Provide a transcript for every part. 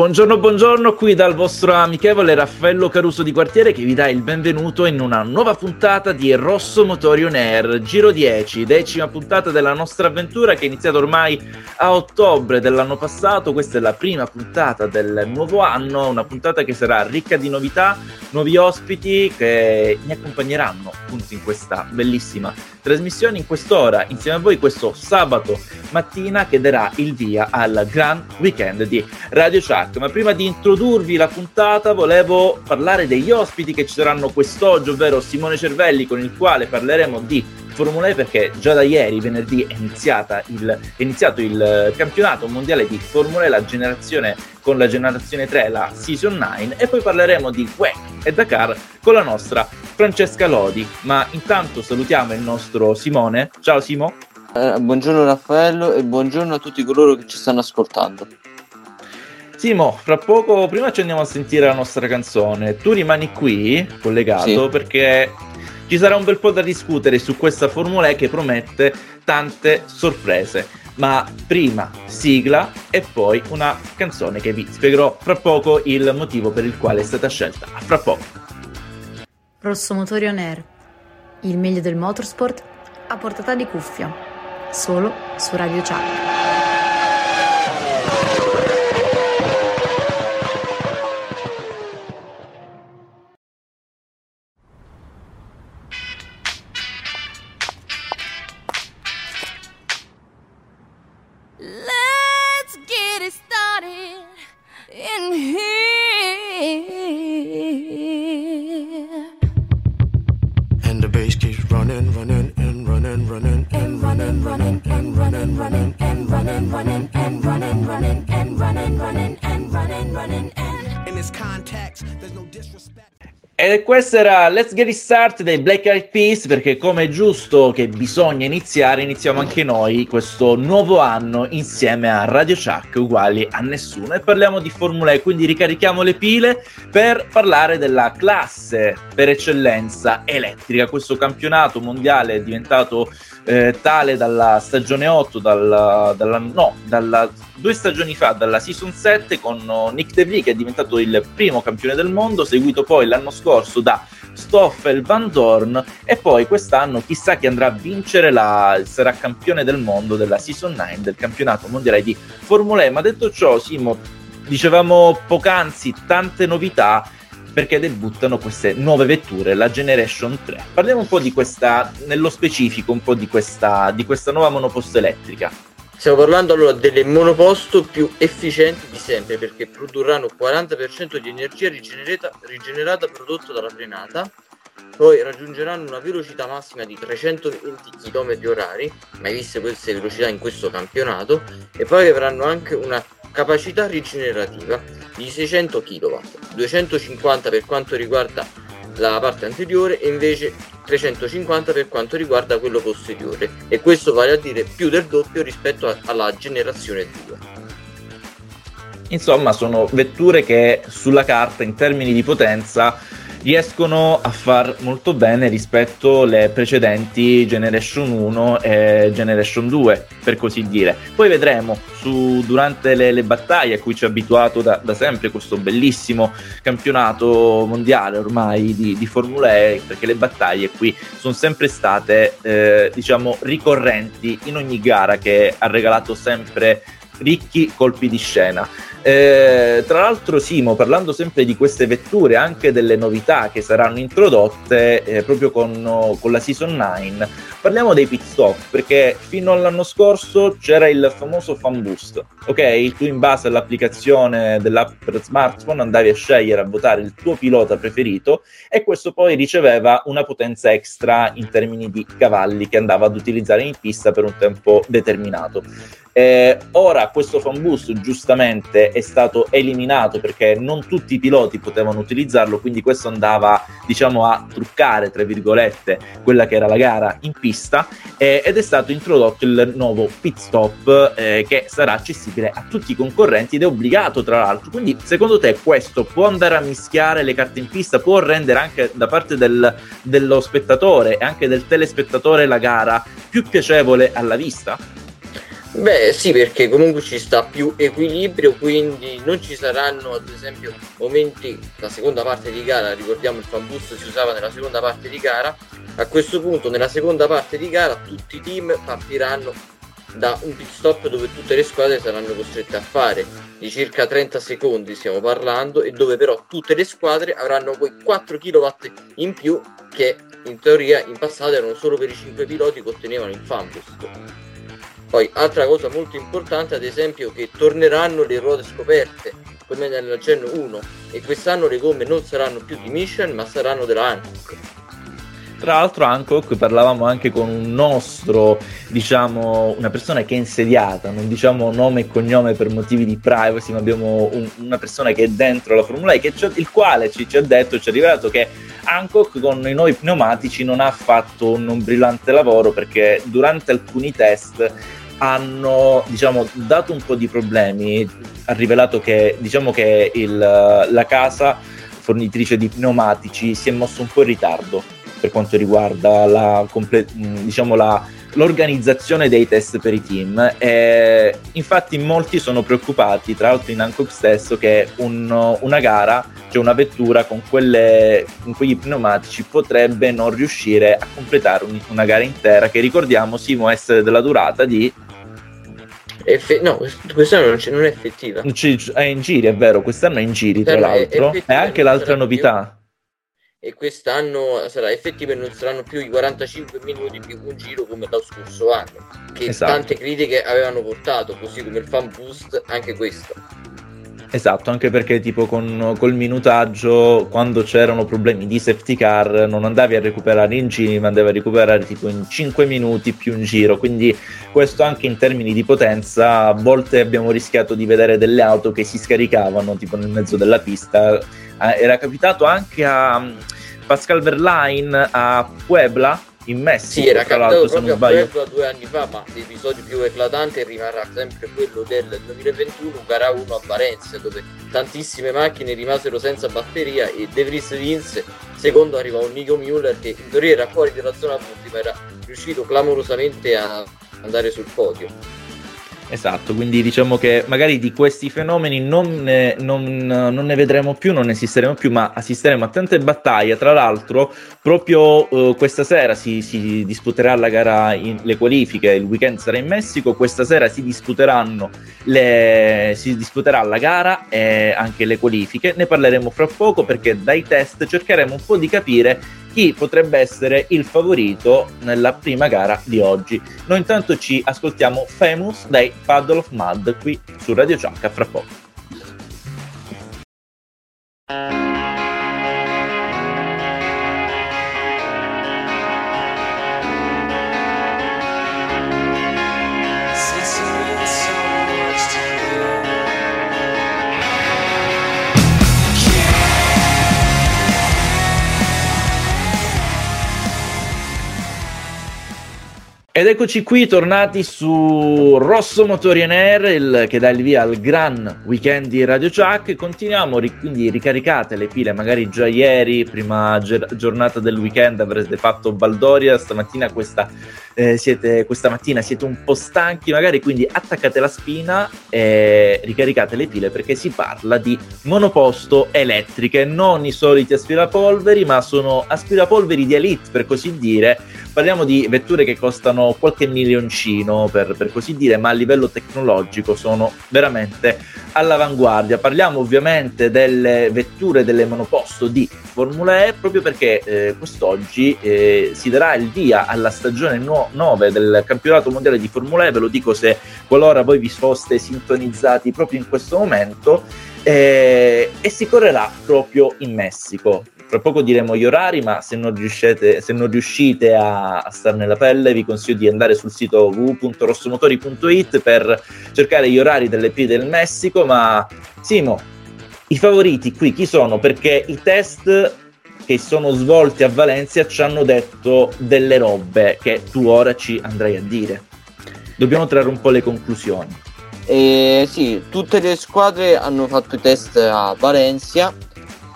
Buongiorno, buongiorno, qui dal vostro amichevole Raffaello Caruso di Quartiere che vi dà il benvenuto in una nuova puntata di Rosso Motori On Air, Giro 10, decima puntata della nostra avventura che è iniziata ormai a ottobre dell'anno passato. Questa è la prima puntata del nuovo anno, una puntata che sarà ricca di novità, nuovi ospiti che mi accompagneranno appunto in questa bellissima trasmissione in quest'ora insieme a voi questo sabato mattina che darà il via al Grand Weekend di Radio Chuck. Ma prima di introdurvi la puntata volevo parlare degli ospiti che ci saranno quest'oggi, ovvero Simone Cervelli con il quale parleremo di Formula E perché già da ieri, venerdì, è, il, è iniziato il campionato mondiale di Formula E, la generazione con la generazione 3, la Season 9, e poi parleremo di WEC e Dakar con la nostra Francesca Lodi. Ma intanto salutiamo il nostro Simone. Ciao Simo. Eh, buongiorno Raffaello e buongiorno a tutti coloro che ci stanno ascoltando. Simo, fra poco, prima ci andiamo a sentire la nostra canzone. Tu rimani qui, collegato, sì. perché ci sarà un bel po' da discutere su questa Formula E che promette tante sorprese. Ma prima sigla e poi una canzone che vi spiegherò fra poco il motivo per il quale è stata scelta. A fra poco. Rosso Motori On Air. Il meglio del motorsport a portata di cuffia. Solo su Radio Chuck. Questo era Let's Get It Start dei Black Eyed Peas perché come è giusto che bisogna iniziare, iniziamo anche noi questo nuovo anno insieme a Radio Chuck uguali a nessuno e parliamo di Formula E, quindi ricarichiamo le pile per parlare della classe per eccellenza elettrica. Questo campionato mondiale è diventato eh, tale dalla stagione 8, dalla, dalla, no, dalla, due stagioni fa, dalla season 7 con Nick DeVries che è diventato il primo campione del mondo, seguito poi l'anno scorso da Stoffel Van Dorn e poi quest'anno chissà chi andrà a vincere la, sarà campione del mondo della season 9 del campionato mondiale di Formula E. Ma detto ciò, Simo, dicevamo poc'anzi tante novità perché debuttano queste nuove vetture, la Generation 3. Parliamo un po' di questa, nello specifico, un po' di questa, di questa nuova monoposto elettrica. Stiamo parlando allora delle monoposto più efficienti di sempre perché produrranno 40% di energia rigenerata, rigenerata prodotta dalla frenata, poi raggiungeranno una velocità massima di 320 km orari, mai viste queste velocità in questo campionato, e poi avranno anche una capacità rigenerativa di 600 kW, 250 per quanto riguarda la parte anteriore e invece 350 per quanto riguarda quello posteriore e questo vale a dire più del doppio rispetto a, alla generazione 2. Insomma, sono vetture che sulla carta in termini di potenza riescono a far molto bene rispetto alle precedenti Generation 1 e Generation 2, per così dire. Poi vedremo su, durante le, le, battaglie a cui ci ha abituato da, da, sempre questo bellissimo campionato mondiale ormai di, di, Formula E, perché le battaglie qui sono sempre state, eh, diciamo, ricorrenti in ogni gara che ha regalato sempre ricchi colpi di scena. Eh, tra l'altro, Simo, parlando sempre di queste vetture, anche delle novità che saranno introdotte eh, proprio con, con, la Season 9, parliamo dei pit stop perché fino all'anno scorso c'era il famoso fan boost. Ok, tu in base all'applicazione dell'app per smartphone andavi a scegliere a votare il tuo pilota preferito e questo poi riceveva una potenza extra in termini di cavalli che andava ad utilizzare in pista per un tempo determinato. Eh, ora questo fan boost giustamente è stato eliminato perché non tutti i piloti potevano utilizzarlo, quindi questo andava diciamo a truccare tra virgolette quella che era la gara in pista eh, ed è stato introdotto il nuovo pit stop eh, che sarà accessibile a tutti i concorrenti ed è obbligato tra l'altro. Quindi secondo te questo può andare a mischiare le carte in pista, può rendere anche da parte del, dello spettatore e anche del telespettatore la gara più piacevole alla vista? Beh sì, perché comunque ci sta più equilibrio, quindi non ci saranno ad esempio momenti, la seconda parte di gara, ricordiamo il fan boost si usava nella seconda parte di gara, a questo punto nella seconda parte di gara tutti i team partiranno da un pit stop dove tutte le squadre saranno costrette a fare di circa 30 secondi stiamo parlando e dove però tutte le squadre avranno quei 4 kW in più che in teoria in passato erano solo per i 5 piloti che ottenevano il fan boost poi altra cosa molto importante ad esempio che torneranno le ruote scoperte come nella Gen 1 e quest'anno le gomme non saranno più di Mission ma saranno della Hankook tra l'altro Hancock parlavamo anche con un nostro, diciamo, una persona che è insediata, non diciamo nome e cognome per motivi di privacy, ma abbiamo un, una persona che è dentro la Formula E, il quale ci, ci, ha detto, ci ha rivelato che Hancock con i nuovi pneumatici non ha fatto un, un brillante lavoro perché durante alcuni test hanno diciamo, dato un po' di problemi, ha rivelato che, diciamo che il, la casa fornitrice di pneumatici si è mosso un po' in ritardo per quanto riguarda la, diciamo la, l'organizzazione dei test per i team. E infatti molti sono preoccupati, tra l'altro in Hancock stesso, che un, una gara, cioè una vettura con, quelle, con quegli pneumatici potrebbe non riuscire a completare un, una gara intera che ricordiamo Simo essere della durata di Eff- no, quest'anno non, non, è effettiva. È in giri, è vero, quest'anno è in giri, tra l'altro. È, è anche l'altra novità. Più e quest'anno sarà effettivo e non saranno più i 45 minuti più un giro come lo scorso anno che esatto. tante critiche avevano portato così come il fan boost anche questo Esatto, anche perché tipo con, col minutaggio, quando c'erano problemi di safety car, non andavi a recuperare in giri, ma andavi a recuperare tipo in 5 minuti più un giro. Quindi questo anche in termini di potenza, a volte abbiamo rischiato di vedere delle auto che si scaricavano tipo nel mezzo della pista. Eh, era capitato anche a mm, Pascal Verlaine a Puebla in Messico. Sì, era capitato proprio a Puebla due anni fa, ma l'episodio più eclatante rimarrà sempre quello del 2021, gara 1 a Valencia, dove tantissime macchine rimasero senza batteria e De Vries vinse. Secondo arrivò un Nico Müller che in teoria era fuori dalla zona punti, ma era riuscito clamorosamente a andare sul podio. Esatto, quindi diciamo che magari di questi fenomeni non ne, non, non ne, vedremo più, non esisteremo più, ma assisteremo a tante battaglie. Tra l'altro, proprio uh, questa sera si, si, disputerà la gara, in, le qualifiche, il weekend sarà in Messico, questa sera si disputeranno le, si disputerà la gara e anche le qualifiche. Ne parleremo fra poco perché dai test cercheremo un po' di capire chi potrebbe essere il favorito nella prima gara di oggi. Noi intanto ci ascoltiamo Famous dai Paddle of Mud qui su Radio Ciacca fra poco. Ed eccoci qui tornati su Rosso Motori Air, il, che dà il via al gran weekend di Radio Chuck. Continuiamo, quindi ricaricate le pile, magari già ieri, prima giornata del weekend avrete fatto Baldoria, stamattina questa eh, siete, questa mattina siete un po' stanchi, magari quindi attaccate la spina e ricaricate le pile perché si parla di monoposto elettriche, non i soliti aspirapolveri, ma sono aspirapolveri di elite per così dire. Parliamo di vetture che costano qualche milioncino per, per così dire, ma a livello tecnologico sono veramente all'avanguardia. Parliamo ovviamente delle vetture delle monoposto di Formula E proprio perché eh, quest'oggi eh, si darà il via alla stagione nuova 9 del campionato mondiale di Formula E, ve lo dico se qualora voi vi foste sintonizzati proprio in questo momento, eh, e si correrà proprio in Messico. Tra poco diremo gli orari, ma se non, riuscite, se non riuscite a, a star nella pelle, vi consiglio di andare sul sito www.rossomotori.it per cercare gli orari delle P del Messico. Ma Simo, i favoriti qui chi sono? Perché i test che sono svolti a Valencia ci hanno detto delle robe che tu ora ci andrai a dire. Dobbiamo trarre un po' le conclusioni. Eh, sì, tutte le squadre hanno fatto i test a Valencia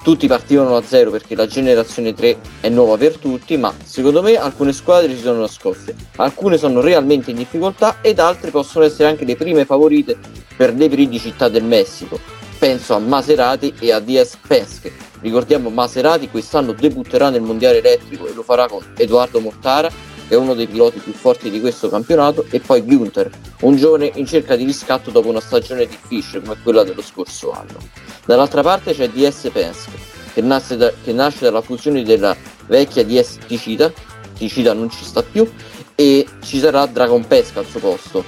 tutti partivano da zero perché la generazione 3 è nuova per tutti, ma secondo me alcune squadre si sono nascoste, alcune sono realmente in difficoltà ed altre possono essere anche le prime favorite per le prime città del Messico. Penso a Maserati e a Diaz Penske. Ricordiamo Maserati quest'anno debutterà nel mondiale elettrico e lo farà con Edoardo Mortara che è uno dei piloti più forti di questo campionato, e poi Günther, un giovane in cerca di riscatto dopo una stagione difficile come quella dello scorso anno. Dall'altra parte c'è DS Penske, che nasce, da, che nasce dalla fusione della vecchia DS Ticita, Ticita non ci sta più, e ci sarà Dragon Pesca al suo posto.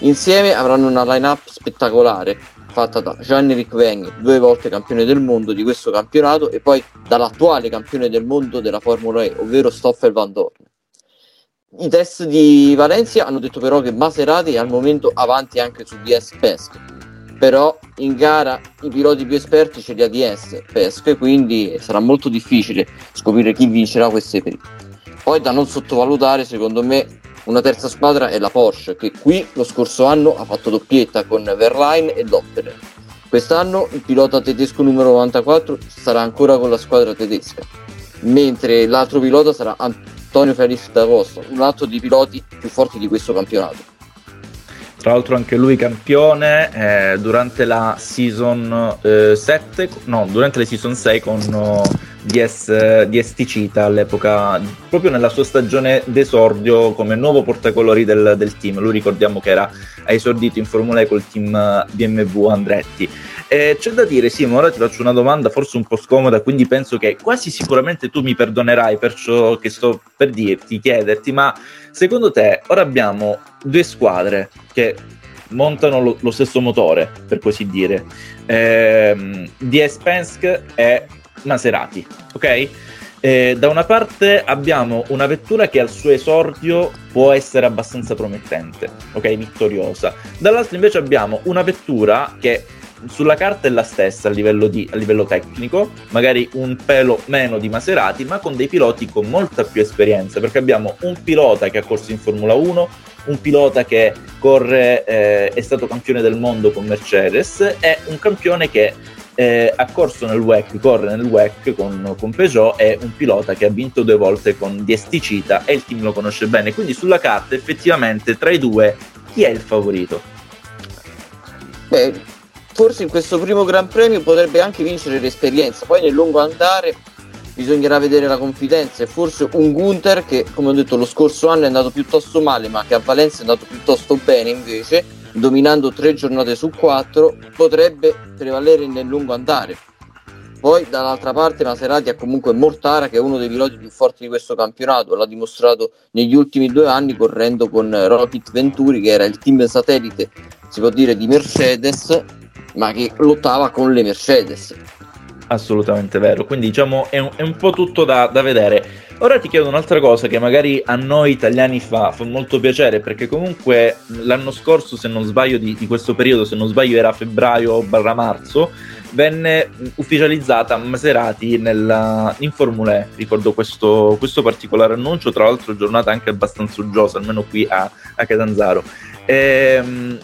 Insieme avranno una line-up spettacolare, fatta da Jean-Éric Weng, due volte campione del mondo di questo campionato, e poi dall'attuale campione del mondo della Formula E, ovvero Stoffel Van Dorn. I test di Valencia hanno detto però che Maserati è al momento avanti anche su DS Pesca. Però in gara i piloti più esperti ce li ha DS Pesca, quindi sarà molto difficile scoprire chi vincerà queste prime. Poi da non sottovalutare, secondo me, una terza squadra è la Porsche, che qui lo scorso anno ha fatto doppietta con Verline e Lotterer. Quest'anno il pilota tedesco numero 94 sarà ancora con la squadra tedesca, mentre l'altro pilota sarà Antonio Felix D'Agosto, un altro dei piloti più forti di questo campionato. Tra l'altro anche lui campione eh, durante la season eh, 7, no, durante la season 6 con uh, DS, DS Ticita all'epoca, proprio nella sua stagione d'esordio come nuovo portacolori del, del team. Lui ricordiamo che era esordito in Formula E col team BMW Andretti. Eh, c'è da dire, ma ora ti faccio una domanda forse un po' scomoda, quindi penso che quasi sicuramente tu mi perdonerai per ciò che sto per dirti, chiederti, ma secondo te ora abbiamo due squadre che montano lo, lo stesso motore, per così dire, ehm, DS Penske e Maserati, ok? Eh, da una parte abbiamo una vettura che al suo esordio può essere abbastanza promettente, ok, vittoriosa. Dall'altra invece abbiamo una vettura che sulla carta è la stessa a livello, di, a livello, tecnico, magari un pelo meno di Maserati, ma con dei piloti con molta più esperienza, perché abbiamo un pilota che ha corso in Formula 1, un pilota che corre, eh, è stato campione del mondo con Mercedes e un campione che eh, ha corso nel WEC, corre nel WEC con, con, Peugeot, è un pilota che ha vinto due volte con Diesticita e il team lo conosce bene, quindi sulla carta effettivamente tra i due chi è il favorito? Beh, forse in questo primo Gran Premio potrebbe anche vincere l'esperienza, poi nel lungo andare bisognerà vedere la confidenza. E forse un Gunther che come ho detto lo scorso anno è andato piuttosto male ma che a Valencia è andato piuttosto bene invece dominando tre giornate su quattro potrebbe prevalere nel lungo andare. Poi dall'altra parte Maserati ha comunque Mortara che è uno dei piloti più forti di questo campionato. L'ha dimostrato negli ultimi due anni correndo con Rocket Venturi che era il team satellite si può dire di Mercedes ma che lottava con le Mercedes. Assolutamente vero, quindi diciamo è un, è un po' tutto da, da, vedere. Ora ti chiedo un'altra cosa che magari a noi italiani fa, fa molto piacere, perché comunque l'anno scorso, se non sbaglio, di, di questo periodo, se non sbaglio era febbraio-marzo, venne ufficializzata Maserati nella, in Formula E. Ricordo questo, questo, particolare annuncio, tra l'altro giornata anche abbastanza uggiosa, almeno qui a, a Catanzaro. Ehm,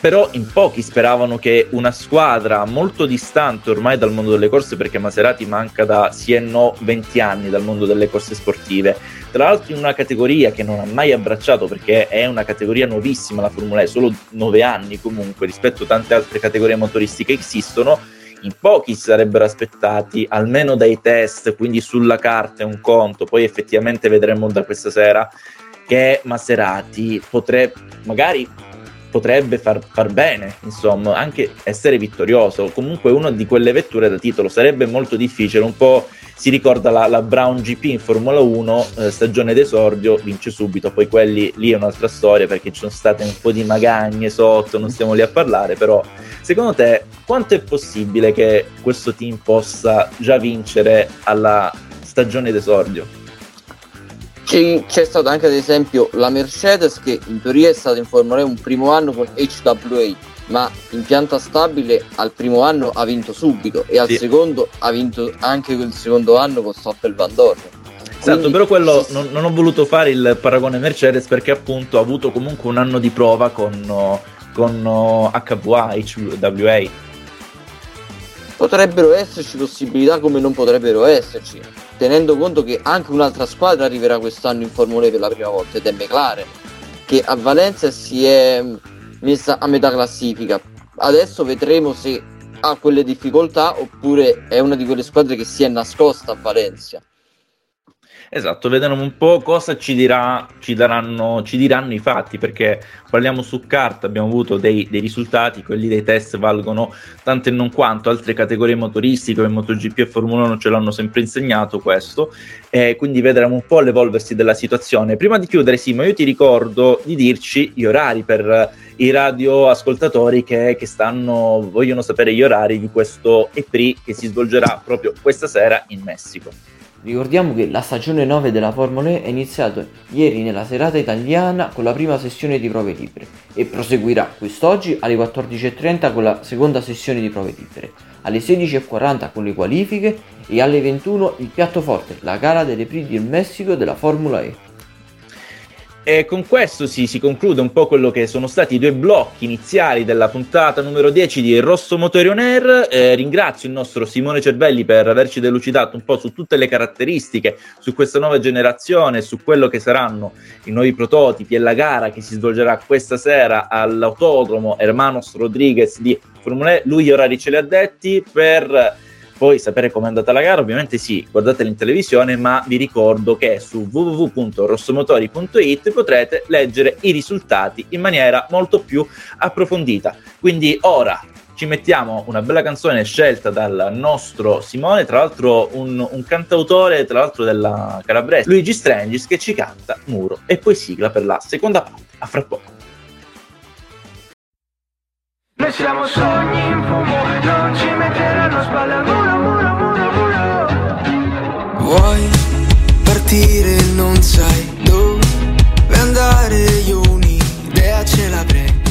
però in pochi speravano che una squadra molto distante ormai dal mondo delle corse, perché Maserati manca da sì e no 20 anni dal mondo delle corse sportive, tra l'altro in una categoria che non ha mai abbracciato perché è una categoria nuovissima la Formula E, solo 9 anni comunque rispetto a tante altre categorie motoristiche che esistono, in pochi si sarebbero aspettati, almeno dai test, quindi sulla carta è un conto, poi effettivamente vedremo da questa sera che Maserati potrebbe magari potrebbe far, far, bene, insomma, anche essere vittorioso. Comunque una di quelle vetture da titolo sarebbe molto difficile, un po' si ricorda la, la Brown GP in Formula 1, eh, stagione d'esordio, vince subito, poi quelli lì è un'altra storia perché ci sono state un po' di magagne sotto, non stiamo lì a parlare, però secondo te quanto è possibile che questo team possa già vincere alla stagione d'esordio? C'è, stata anche ad esempio la Mercedes che in teoria è stata in Formula 1 un primo anno con HWA, ma in pianta stabile al primo anno ha vinto subito e al sì. secondo ha vinto anche quel secondo anno con Stoffel Van Dorn. Esatto, però quello non, non, ho voluto fare il paragone Mercedes perché appunto ha avuto comunque un anno di prova con, con HWA, HWA potrebbero esserci possibilità come non potrebbero esserci, tenendo conto che anche un'altra squadra arriverà quest'anno in Formula E per la prima volta ed è McLaren, che a Valencia si è messa a metà classifica. Adesso vedremo se ha quelle difficoltà oppure è una di quelle squadre che si è nascosta a Valencia. Esatto, vedremo un po' cosa ci, dirà, ci, daranno, ci diranno i fatti, perché parliamo su carta, abbiamo avuto dei, dei, risultati, quelli dei test valgono tanto e non quanto, altre categorie motoristiche come MotoGP e Formula 1 ce l'hanno sempre insegnato questo, e quindi vedremo un po' l'evolversi della situazione. Prima di chiudere, Simo, io ti ricordo di dirci gli orari per i radioascoltatori che, che stanno, vogliono sapere gli orari di questo EPRI che si svolgerà proprio questa sera in Messico. Ricordiamo che la stagione 9 della Formula E è iniziata ieri nella serata italiana con la prima sessione di prove libere e proseguirà quest'oggi alle 14.30 con la seconda sessione di prove libere, alle 16.40 con le qualifiche e alle 21 il piatto forte, la gara delle Prix del Messico della Formula E. E con questo si, si, conclude un po' quello che sono stati i due blocchi iniziali della puntata numero 10 di Rosso Motori On Air. Eh, ringrazio il nostro Simone Cervelli per averci delucidato un po' su tutte le caratteristiche, su questa nuova generazione, su quello che saranno i nuovi prototipi e la gara che si svolgerà questa sera all'autodromo Hermanos Rodriguez di Formula E. Lui gli orari ce li ha detti per poi sapere com'è andata la gara, ovviamente sì, guardatela in televisione, ma vi ricordo che su www.rossomotori.it potrete leggere i risultati in maniera molto più approfondita. Quindi ora ci mettiamo una bella canzone scelta dal nostro Simone, tra l'altro un, un cantautore, tra l'altro della Calabrese, Luigi Strangis, che ci canta Muro e poi sigla per la seconda parte. A fra poco. Noi siamo sogni in fumo, non ci metteranno spalle al muro, muro, muro, muro. Vuoi partire, non sai dove andare, io un'idea ce l'avrei,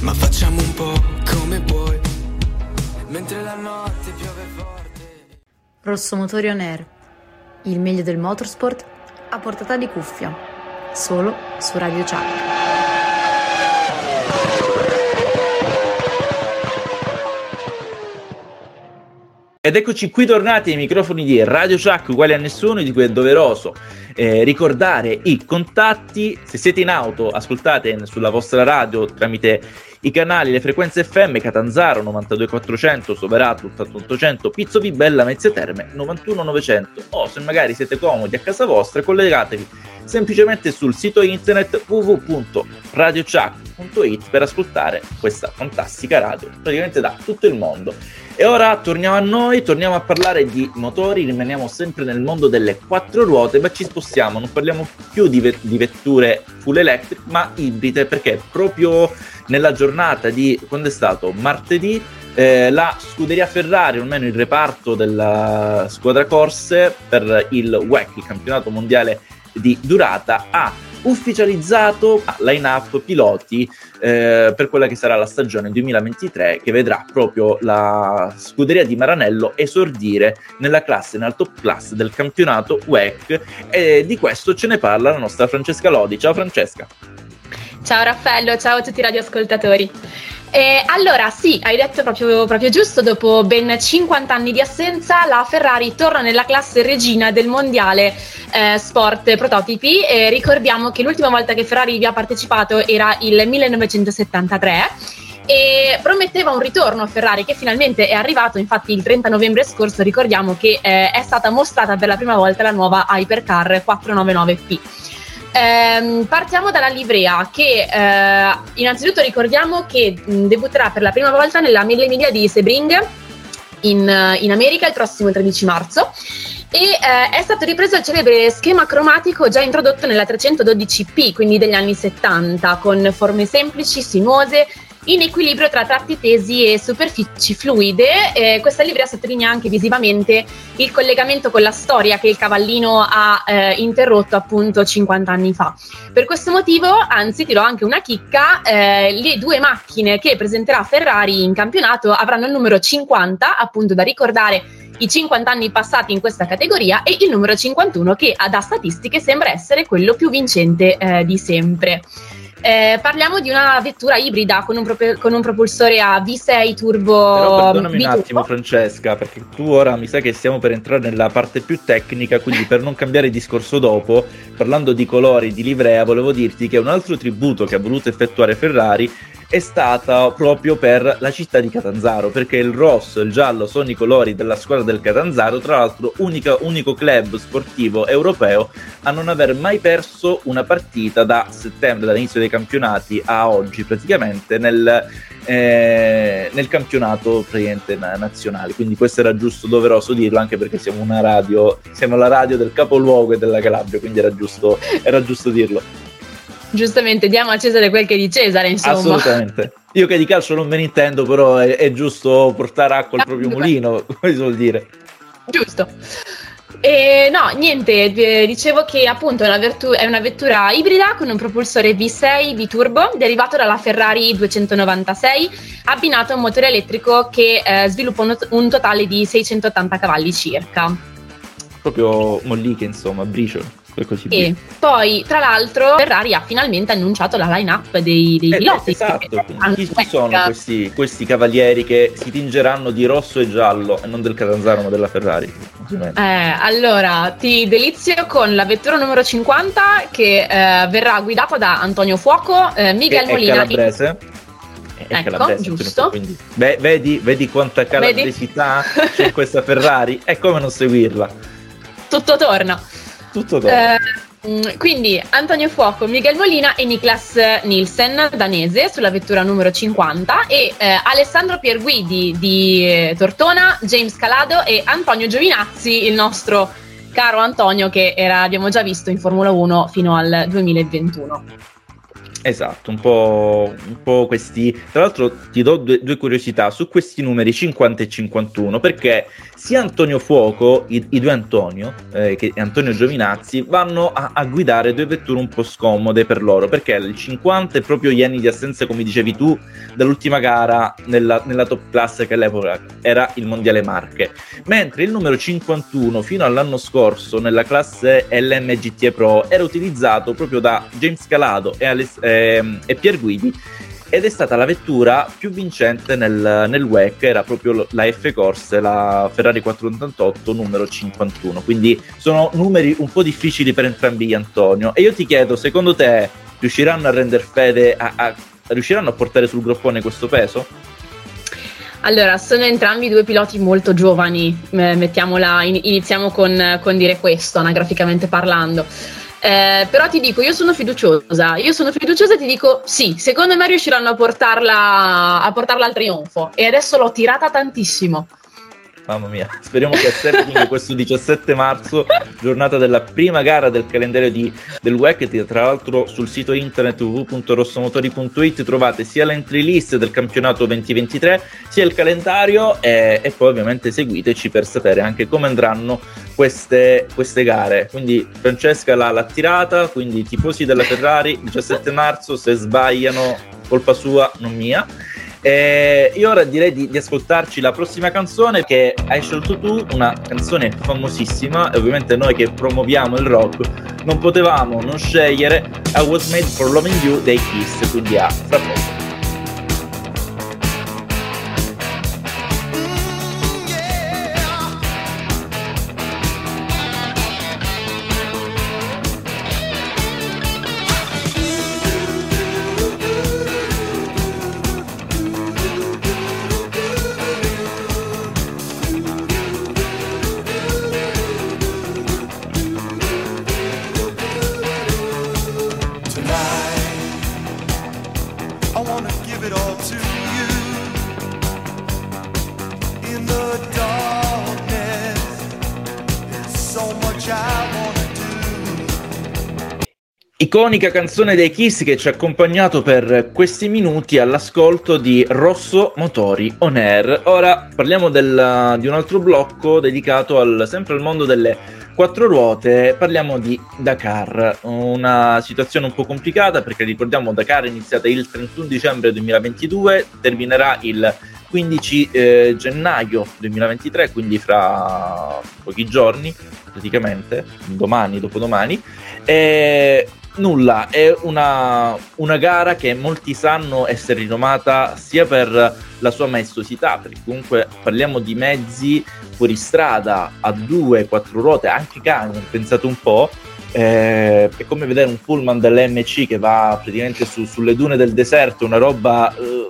ma facciamo un po' come vuoi, mentre la notte piove forte. Rosso Motori On Air, il meglio del motorsport a portata di cuffia, solo su Radio Chuck. Ed eccoci qui tornati ai microfoni di Radio Chuck, uguali a nessuno, di cui è doveroso eh, ricordare i contatti. Se siete in auto, ascoltate sulla vostra radio tramite i canali, le frequenze FM, Catanzaro 92400, Soverato 8800, Pizzo Bella, Mezzia Terme 91900 o se magari siete comodi a casa vostra collegatevi semplicemente sul sito internet www.radiochuck.it per ascoltare questa fantastica radio praticamente da tutto il mondo. E ora torniamo a noi, torniamo a parlare di motori, rimaniamo sempre nel mondo delle quattro ruote, ma ci spostiamo, non parliamo più di, ve- di vetture full electric, ma ibride, perché proprio nella giornata di, quando è stato? Martedì, eh, la scuderia Ferrari, o almeno il reparto della squadra corse per il WEC, il campionato mondiale di durata, ha ufficializzato line-up piloti eh, per quella che sarà la stagione 2023 che vedrà proprio la scuderia di Maranello esordire nella classe, nella top class del campionato WEC e di questo ce ne parla la nostra Francesca Lodi. Ciao Francesca. Ciao Raffaello, ciao a tutti i radioascoltatori. Eh, allora, sì, hai detto proprio, proprio, giusto, dopo ben 50 anni di assenza la Ferrari torna nella classe regina del mondiale eh, sport prototipi. Eh, ricordiamo che l'ultima volta che Ferrari vi ha partecipato era il 1973 e prometteva un ritorno a Ferrari che finalmente è arrivato, infatti il 30 novembre scorso ricordiamo che eh, è stata mostrata per la prima volta la nuova Hypercar 499P. Ehm, partiamo dalla livrea che eh, innanzitutto ricordiamo che mh, debutterà per la prima volta nella Mille Miglia di Sebring in, in America il prossimo 13 marzo. E eh, è stato ripreso il celebre schema cromatico già introdotto nella 312P, quindi degli anni 70, con forme semplici, sinuose, in equilibrio tra tratti tesi e superfici fluide. Eh, questa livrea sottolinea anche visivamente il collegamento con la storia che il cavallino ha eh, interrotto appunto 50 anni fa. Per questo motivo, anzi, dirò anche una chicca: eh, le due macchine che presenterà Ferrari in campionato avranno il numero 50, appunto da ricordare i 50 anni passati in questa categoria e il numero 51 che da statistiche sembra essere quello più vincente eh, di sempre. Eh, parliamo di una vettura ibrida con un, prope- con un propulsore a V6 turbo. Però perdonami un biturbo. attimo Francesca, perché tu ora mi sa che stiamo per entrare nella parte più tecnica, quindi per non cambiare discorso dopo, parlando di colori, di livrea, volevo dirti che un altro tributo che ha voluto effettuare Ferrari è stata proprio per la città di Catanzaro, perché il rosso e il giallo sono i colori della squadra del Catanzaro, tra l'altro unica- unico club sportivo europeo a non aver mai perso una partita da settembre, dall'inizio dei campionati a oggi praticamente nel, eh, nel campionato nazionale. Quindi questo era giusto, doveroso dirlo anche perché siamo una radio, siamo la radio del capoluogo e della Calabria, quindi era giusto, era giusto dirlo. Giustamente, diamo a Cesare quel che è di Cesare, insomma. Assolutamente. Io che di calcio non me ne intendo, però è, è giusto portare acqua al Ah, proprio mulino, come si vuol dire. Giusto. E no, niente, dicevo che appunto è una, vertu- è una vettura ibrida con un propulsore V6 biturbo derivato dalla Ferrari 296, abbinato a un motore elettrico che eh, sviluppa un, un totale di 680 cavalli circa. Proprio molliche, insomma, briciolo. Per così E dire. poi, tra l'altro, Ferrari ha finalmente annunciato la line-up dei, dei Eh, piloti. esatto, chi, chi sono questi, questi cavalieri che si tingeranno di rosso e giallo e non del Catanzaro ma della Ferrari? Eh, allora, ti delizio con la vettura numero 50 che eh, verrà guidata da Antonio Fuoco, eh, Miguel Che è Molina. calabrese. È Ecco, calabrese, giusto. quindi- Ve- vedi, vedi quanta calabresità c'è in questa Ferrari? È come non seguirla. Tutto torna. Tutto dopo. Eh, quindi Antonio Fuoco, Miguel Molina e Niklas Nielsen, danese, sulla vettura numero 50 e eh, Alessandro Pierguidi di eh, Tortona, James Calado e Antonio Giovinazzi, il nostro caro Antonio che era- abbiamo già visto in Formula 1 fino al 2021. Esatto, un po', un po' questi. Tra l'altro ti do due, due curiosità su questi numeri 50 e 51, perché sia Antonio Fuoco, i, i due Antonio, eh, che Antonio Giovinazzi, vanno a, a guidare due vetture un po' scomode per loro, perché il 50 è proprio gli anni di assenza, come dicevi tu, dall'ultima gara nella, nella top class che all'epoca era il Mondiale Marche, mentre il numero 51 fino all'anno scorso nella classe LMGT Pro era utilizzato proprio da James Calado e, Aless- ehm, e Pier Guidi ed è stata la vettura più vincente nel, nel WEC, era proprio la F Corse, la Ferrari 488 numero 51, quindi sono numeri un po' difficili per entrambi gli Antonio e io ti chiedo, secondo te riusciranno a rendere fede, a, a- riusciranno a portare sul groppone questo peso? Allora, sono entrambi due piloti molto giovani, eh, mettiamola, in- iniziamo con, con dire questo, anagraficamente parlando. Eh, però ti dico, io sono fiduciosa, io sono fiduciosa e ti dico sì, secondo me riusciranno a portarla, a portarla al trionfo e adesso l'ho tirata tantissimo. Mamma mia, speriamo che a Sebring questo 17 marzo, giornata della prima gara del calendario di, del WEC, tra l'altro sul sito internet www.rossomotori.it trovate sia l'entry list del campionato 2023, sia il calendario e, e poi ovviamente seguiteci per sapere anche come andranno queste, queste gare. Quindi Francesca l'ha, l'ha tirata, quindi tifosi della Ferrari 17 marzo, se sbagliano colpa sua, non mia. E io ora direi di, di ascoltarci la prossima canzone che hai scelto tu, una canzone famosissima e ovviamente noi che promuoviamo il rock non potevamo non scegliere I Was Made for Loving You dei Kiss, quindi a fra poco. Iconica canzone dei Kiss che ci ha accompagnato per questi minuti all'ascolto di Rosso Motori On Air. Ora parliamo del- di un altro blocco dedicato al- sempre al mondo delle quattro ruote. Parliamo di Dakar, una situazione un po' complicata perché ricordiamo Dakar è iniziata il 31 dicembre 2022, terminerà il 15 eh, gennaio 2023, quindi fra pochi giorni praticamente, domani, dopodomani. E nulla, è una, una gara che molti sanno essere rinomata sia per la sua maestosità, perché comunque parliamo di mezzi fuoristrada a due, quattro ruote, anche camion, pensate un po', eh, è come vedere un pullman dell'MC che va praticamente su- sulle dune del deserto, una roba eh,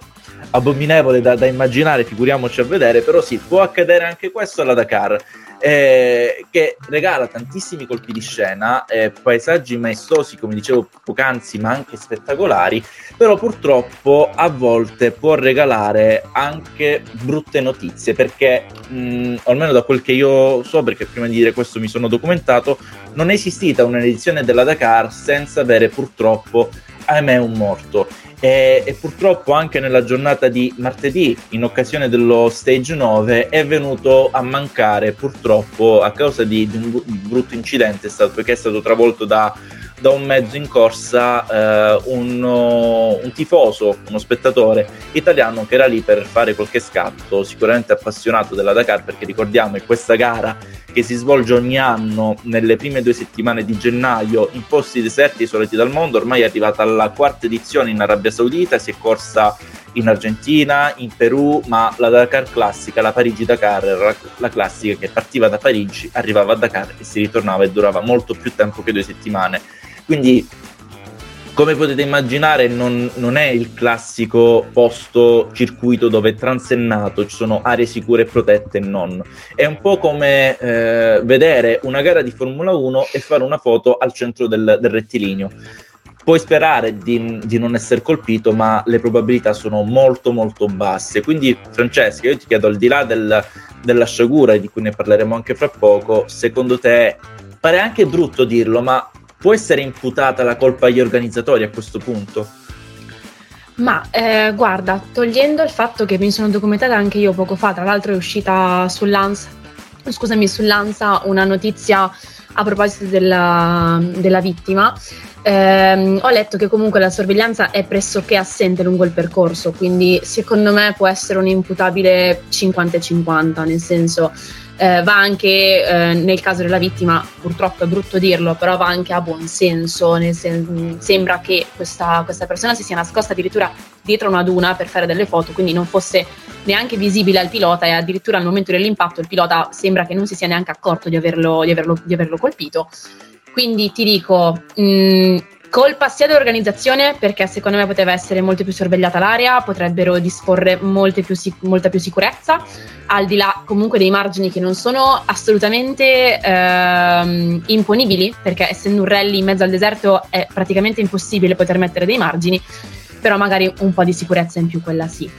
abominevole da, da immaginare, figuriamoci a vedere, però sì, può accadere anche questo alla Dakar eh, che regala tantissimi colpi di scena, eh, paesaggi maestosi, come dicevo poc'anzi, ma anche spettacolari, però purtroppo a volte può regalare anche brutte notizie, perché mh, almeno da quel che io so, perché prima di dire questo mi sono documentato, non è esistita un'edizione della Dakar senza avere purtroppo, ahimè, un morto. E, e, purtroppo anche nella giornata di martedì, in occasione dello stage 9, è venuto a mancare purtroppo a causa di, di un brutto incidente, stato, perché è stato travolto da da un mezzo in corsa eh, un, un, tifoso, uno spettatore italiano che era lì per fare qualche scatto, sicuramente appassionato della Dakar perché ricordiamo che questa gara che si svolge ogni anno nelle prime due settimane di gennaio in posti deserti isolati dal mondo, ormai è arrivata alla quarta edizione in Arabia Saudita, si è corsa in Argentina, in Perù, ma la Dakar classica, la Parigi-Dakar era la classica che partiva da Parigi, arrivava a Dakar e si ritornava e durava molto più tempo che due settimane quindi, come potete immaginare, non, non, è il classico posto circuito dove è transennato, ci sono aree sicure e protette e non. È un po' come eh, vedere una gara di Formula 1 e fare una foto al centro del, del rettilineo. Puoi sperare di, di, non essere colpito, ma le probabilità sono molto molto basse. Quindi, Francesca, io ti chiedo, al di là del, della sciagura, di cui ne parleremo anche fra poco, secondo te pare anche brutto dirlo, ma può essere imputata la colpa agli organizzatori a questo punto? Ma eh, guarda, togliendo il fatto che mi sono documentata anche io poco fa, tra l'altro è uscita sull'ANSA, scusami, sull'ANSA una notizia a proposito della, della vittima. Eh, ho letto che comunque la sorveglianza è pressoché assente lungo il percorso, quindi secondo me può essere un imputabile 50-50, nel senso eh, va anche eh, nel caso della vittima, purtroppo è brutto dirlo, però va anche a buon senso, sen- sembra che questa, questa, persona si sia nascosta addirittura dietro una duna per fare delle foto, quindi non fosse neanche visibile al pilota e addirittura al momento dell'impatto il pilota sembra che non si sia neanche accorto di averlo, di averlo, di averlo colpito. Quindi ti dico, mh, mm, Colpa sia dell'organizzazione perché secondo me poteva essere molto più sorvegliata l'area, potrebbero disporre più molta più sicurezza, al di là comunque dei margini che non sono assolutamente ehm, imponibili, perché essendo un rally in mezzo al deserto è praticamente impossibile poter mettere dei margini, però magari un po' di sicurezza in più quella sì.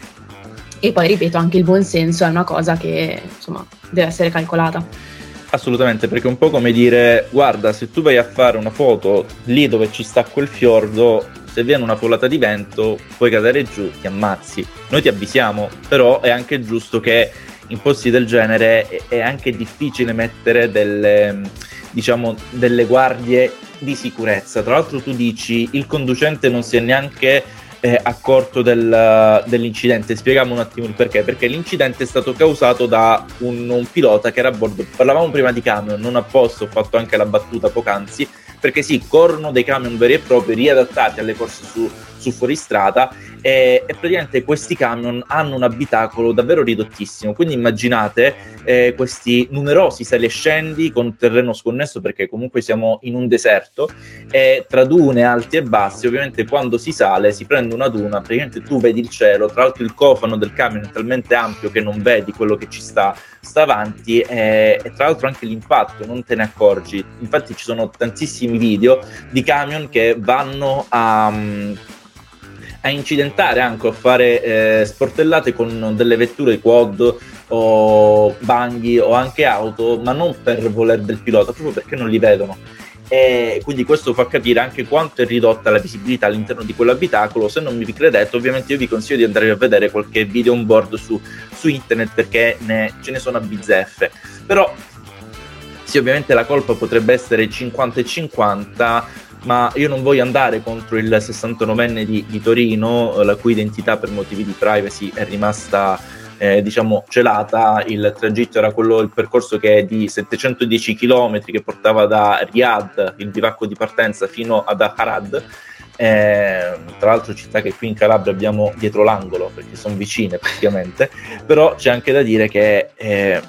E poi ripeto, anche il buon senso è una cosa che insomma deve essere calcolata. Assolutamente, perché è un po' come dire, guarda, se tu vai a fare una foto lì dove ci sta quel fiordo, se viene una folata di vento, puoi cadere giù, ti ammazzi. Noi ti avvisiamo, però è anche giusto che in posti del genere è anche difficile mettere delle, diciamo, delle guardie di sicurezza. Tra l'altro tu dici, il conducente non si è neanche eh, accorto del, dell'incidente. Spieghiamo un attimo il perché. Perché l'incidente è stato causato da un, un pilota che era a bordo. Parlavamo prima di camion, non apposta, ho fatto anche la battuta poc'anzi. Perché sì, corrono dei camion veri e propri riadattati alle corse su, su fuoristrada e, e, praticamente questi camion hanno un abitacolo davvero ridottissimo. Quindi immaginate eh, questi numerosi sali e scendi con terreno sconnesso perché comunque siamo in un deserto e tra dune alti e bassi, ovviamente quando si sale si prende una duna, praticamente tu vedi il cielo, tra l'altro il cofano del camion è talmente ampio che non vedi quello che ci sta, sta avanti e, e tra l'altro anche l'impatto non te ne accorgi. Infatti ci sono tantissimi video di camion che vanno a a incidentare anche a fare eh, sportellate con delle vetture quad o banghi o anche auto, ma non per voler del pilota, proprio perché non li vedono. E quindi questo fa capire anche quanto è ridotta la visibilità all'interno di quell'abitacolo. Se non mi credete, ovviamente io vi consiglio di andare a vedere qualche video on board su, su internet perché ne, ce ne sono a bizzeffe. Però sì, ovviamente la colpa potrebbe essere 50 e 50 ma io non voglio andare contro il 69enne di, di Torino, la cui identità per motivi di privacy è rimasta eh, diciamo celata, il tragitto era quello, il percorso che è di 710 km che portava da Riyadh, il bivacco di partenza, fino ad Harad. Eh, tra l'altro città che qui in Calabria abbiamo dietro l'angolo perché sono vicine praticamente però c'è anche da dire che eh,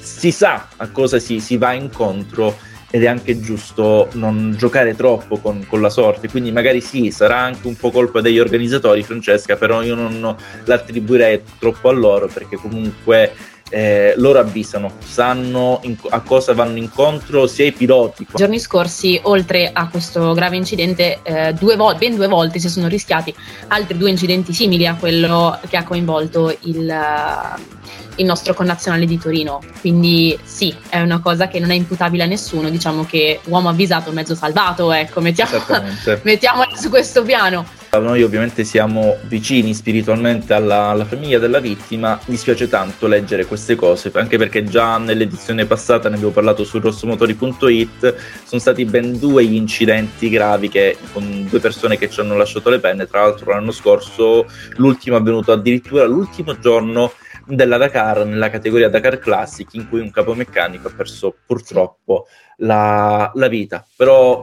si sa a cosa si, si va incontro ed è anche giusto non giocare troppo con, con, la sorte. Quindi magari sì, sarà anche un po' colpa degli organizzatori, Francesca, però io non l'attribuirei troppo a loro perché comunque eh, loro avvisano, sanno in, a cosa vanno incontro sia i piloti. I giorni scorsi, oltre a questo grave incidente, eh, due vo- ben due volte si sono rischiati altri due incidenti simili a quello che ha coinvolto il, uh, il nostro connazionale di Torino. Quindi sì, è una cosa che non è imputabile a nessuno, diciamo che uomo avvisato, mezzo salvato, ecco, mettiamo, mettiamola su questo piano. Noi ovviamente siamo vicini spiritualmente alla, alla, famiglia della vittima, mi spiace tanto leggere queste cose, anche perché già nell'edizione passata ne abbiamo parlato su rossomotori.it, sono stati ben due gli incidenti gravi che, con due persone che ci hanno lasciato le penne, tra l'altro l'anno scorso l'ultimo è avvenuto addirittura l'ultimo giorno della Dakar nella categoria Dakar Classic in cui un capomeccanico ha perso purtroppo la, la vita, però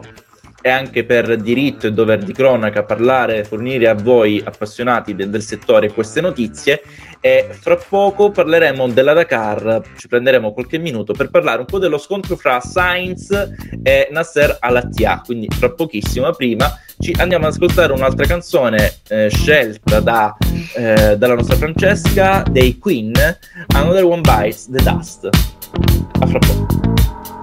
è anche per diritto e dover di cronaca parlare, fornire a voi appassionati del, del, settore queste notizie e fra poco parleremo della Dakar, ci prenderemo qualche minuto per parlare un po' dello scontro fra Sainz e Nasser Al-Attiyah, quindi fra pochissimo prima ci andiamo ad ascoltare un'altra canzone eh, scelta da, eh, dalla nostra Francesca dei Queen, Another One Bites the Dust. A fra poco.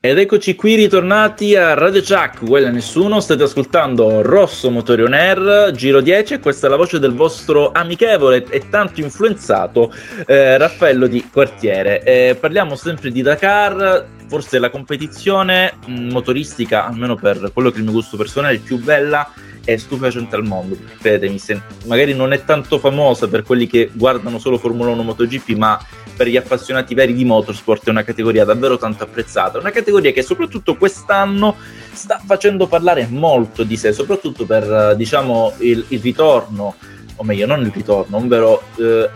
Ed eccoci qui ritornati a Radio Chuck, quella nessuno, state ascoltando Rosso Motori On Air, Giro 10 e questa è la voce del vostro amichevole e tanto influenzato eh, Raffaello di Quartiere. Eh, parliamo sempre di Dakar, forse la competizione mh, motoristica, almeno per quello che è il mio gusto personale, più bella è stupefacente al mondo, credetemi, se magari non è tanto famosa per quelli che guardano solo Formula 1 MotoGP, ma per gli appassionati veri di motorsport è una categoria davvero tanto apprezzata, una categoria che soprattutto quest'anno sta facendo parlare molto di sé, soprattutto per diciamo il, il ritorno, o meglio non il ritorno, ovvero eh,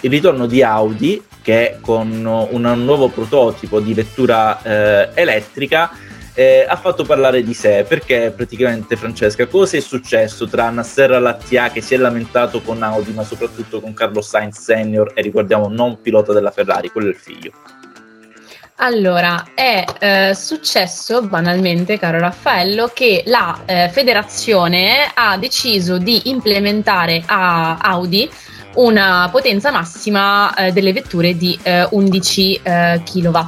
il ritorno di Audi che con un nuovo prototipo di vettura eh, elettrica eh, ha fatto parlare di sé perché praticamente Francesca cosa è successo tra Nasser Lattia che si è lamentato con Audi ma soprattutto con Carlos Sainz senior e ricordiamo non pilota della Ferrari quello è il figlio allora, è eh, successo banalmente, caro Raffaello, che la eh, federazione ha deciso di implementare a Audi una potenza massima eh, delle vetture di 11 kW,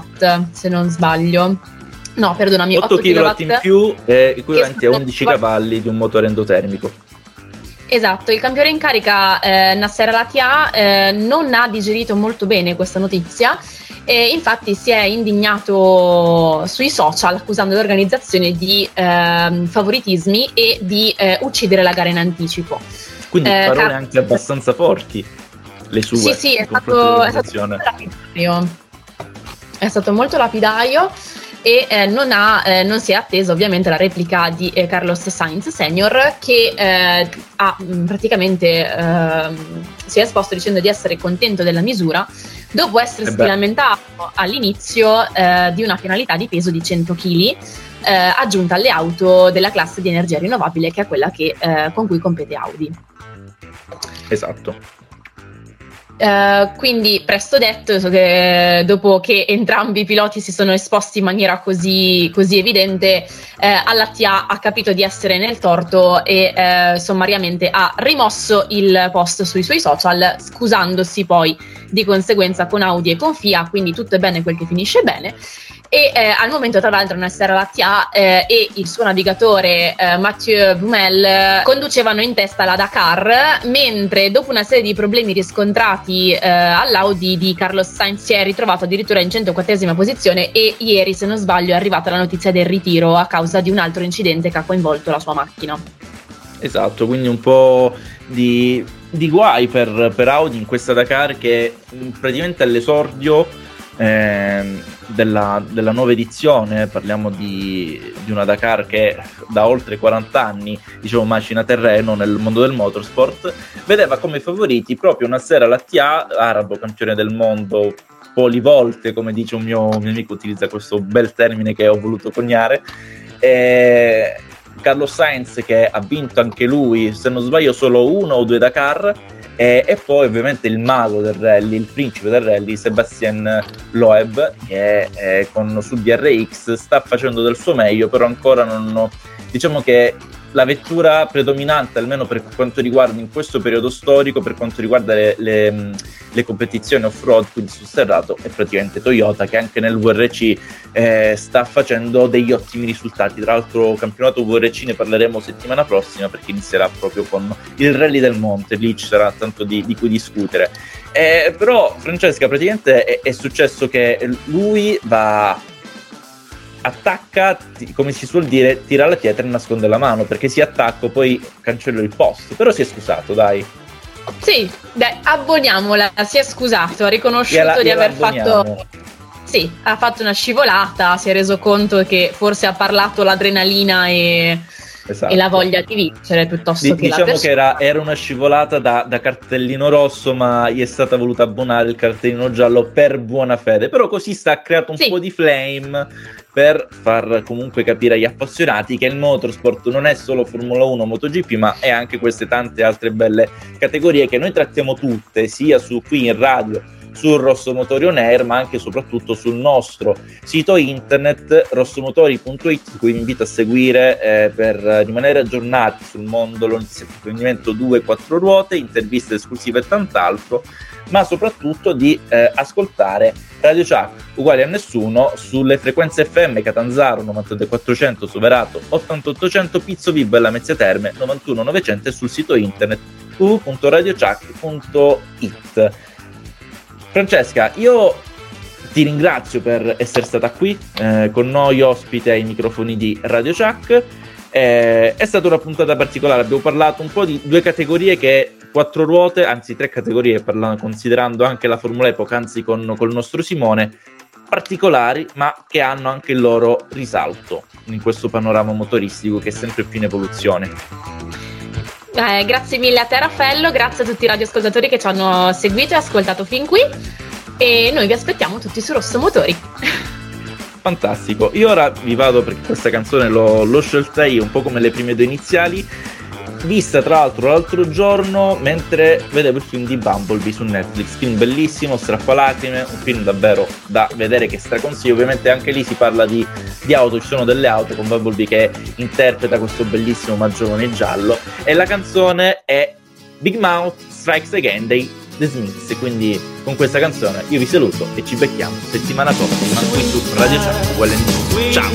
se non sbaglio. No, perdonami, 8, 8 kW in più è equivalente a 11 cavalli di un motore endotermico. Esatto, il campione in carica eh, Nasser Alatia eh, non ha digerito molto bene questa notizia e infatti si è indignato sui social accusando l'organizzazione di eh, favoritismi e di eh, uccidere la gara in anticipo. Quindi eh, parole car- anche abbastanza forti le sue. Sì, sì, è stato, è stato molto lapidario. È stato molto lapidario e eh, non, ha, eh, non, si è attesa ovviamente la replica di eh, Carlos Sainz Senior che eh, ha mm, praticamente ehm, si è esposto dicendo di essere contento della misura dopo essersi lamentato all'inizio eh, di una penalità di peso di 100 kg eh, aggiunta alle auto della classe di energia rinnovabile che è quella che, con cui compete Audi. Esatto. Uh, quindi presto detto, che dopo che entrambi i piloti si sono esposti in maniera così, così evidente, eh, Allattia ha capito di essere nel torto e eh, sommariamente ha rimosso il post sui suoi social, scusandosi poi di conseguenza con Audi e con FIA, quindi tutto è bene quel che finisce bene e eh, al momento tra l'altro Nasser Lattia eh, e il suo navigatore eh, Mathieu Bumel conducevano in testa la Dakar mentre dopo una serie di problemi riscontrati eh, all'Audi di Carlos Sainz si è ritrovato addirittura in 104esima posizione e ieri se non sbaglio è arrivata la notizia del ritiro a causa di un altro incidente che ha coinvolto la sua macchina. Esatto quindi un po' di, di guai per, per Audi in questa Dakar che praticamente all'esordio ehm, della, della nuova edizione, parliamo di, di, una Dakar che da oltre 40 anni, diciamo, macina terreno nel mondo del motorsport, vedeva come favoriti proprio una sera la TA, arabo campione del mondo polivolte, come dice un mio, un mio amico, utilizza questo bel termine che ho voluto coniare, e Carlos Sainz che ha vinto anche lui, se non sbaglio, solo uno o due Dakar e, e, poi ovviamente il mago del rally, il principe del rally, Sebastian Loeb, che è, con, su DRX sta facendo del suo meglio, però ancora non... Diciamo che la vettura predominante, almeno per quanto riguarda in questo periodo storico, per quanto riguarda le, le, le competizioni off-road, quindi sul serrato, è praticamente Toyota che anche nel VRC eh, sta facendo degli ottimi risultati. Tra l'altro, campionato VRC ne parleremo settimana prossima perché inizierà proprio con il Rally del Monte, lì ci sarà tanto di, di cui discutere. Eh, però, Francesca, praticamente è, è successo che lui va attacca, come si suol dire, tira la pietra e nasconde la mano, perché si attacco poi cancello il post. Però si è scusato, dai. Sì, dai, abboniamola, si è scusato, ha riconosciuto Gliela- di aver abboniamo. fatto... Sì, ha fatto una scivolata, si è reso conto che forse ha parlato l'adrenalina e, Esatto. e la voglia di vincere piuttosto Di- che la diciamo che persona. era, era una scivolata da, da cartellino rosso, ma gli è stata voluta abbonare il cartellino giallo per buona fede. Però così sta creato un Sì. po' di flame per far comunque capire agli appassionati che il motorsport non è solo Formula 1, MotoGP, ma è anche queste tante altre belle categorie che noi trattiamo tutte, sia su qui in radio sul Rosso Motori On Air, ma anche e soprattutto sul nostro sito internet rossomotori.it, cui vi invito a seguire eh, per rimanere aggiornati sul mondo dell'apprendimento 2 e 4 ruote, interviste esclusive e tant'altro, ma soprattutto di eh, ascoltare Radio Chuck uguali a nessuno sulle frequenze FM Catanzaro 98400 Soverato 8800 Pizzo Vibo e la Mezzia Terme 91900 e sul sito internet www.radiochuck.it Francesca, io ti ringrazio per essere stata qui eh, con noi ospite ai microfoni di Radio Chuck. Eh, è stata una puntata particolare, abbiamo parlato un po' di due categorie che quattro ruote, anzi tre categorie, parla- considerando anche la Formula Epoca, anzi con col nostro Simone, particolari, ma che hanno anche il loro risalto in questo panorama motoristico che è sempre più in evoluzione. Eh, grazie mille a te Raffaello, grazie a tutti i radioascoltatori che ci hanno seguito e ascoltato fin qui e noi vi aspettiamo tutti su Rosso Motori. Fantastico. Io ora vi vado perché questa canzone l'ho, l'ho scelta io, un po' come le prime due iniziali. Vista tra l'altro l'altro giorno mentre vedevo il film di Bumblebee su Netflix. Film bellissimo, strappalacrime, un film davvero da vedere che straconsiglio. Ovviamente anche lì si parla di, di auto, ci sono delle auto con Bumblebee che interpreta questo bellissimo maggiolone giallo. E la canzone è Big Mouth Strikes Again dei The Smiths. Quindi con questa canzone io vi saluto e ci becchiamo settimana prossima qui su Radio Chat. Ciao!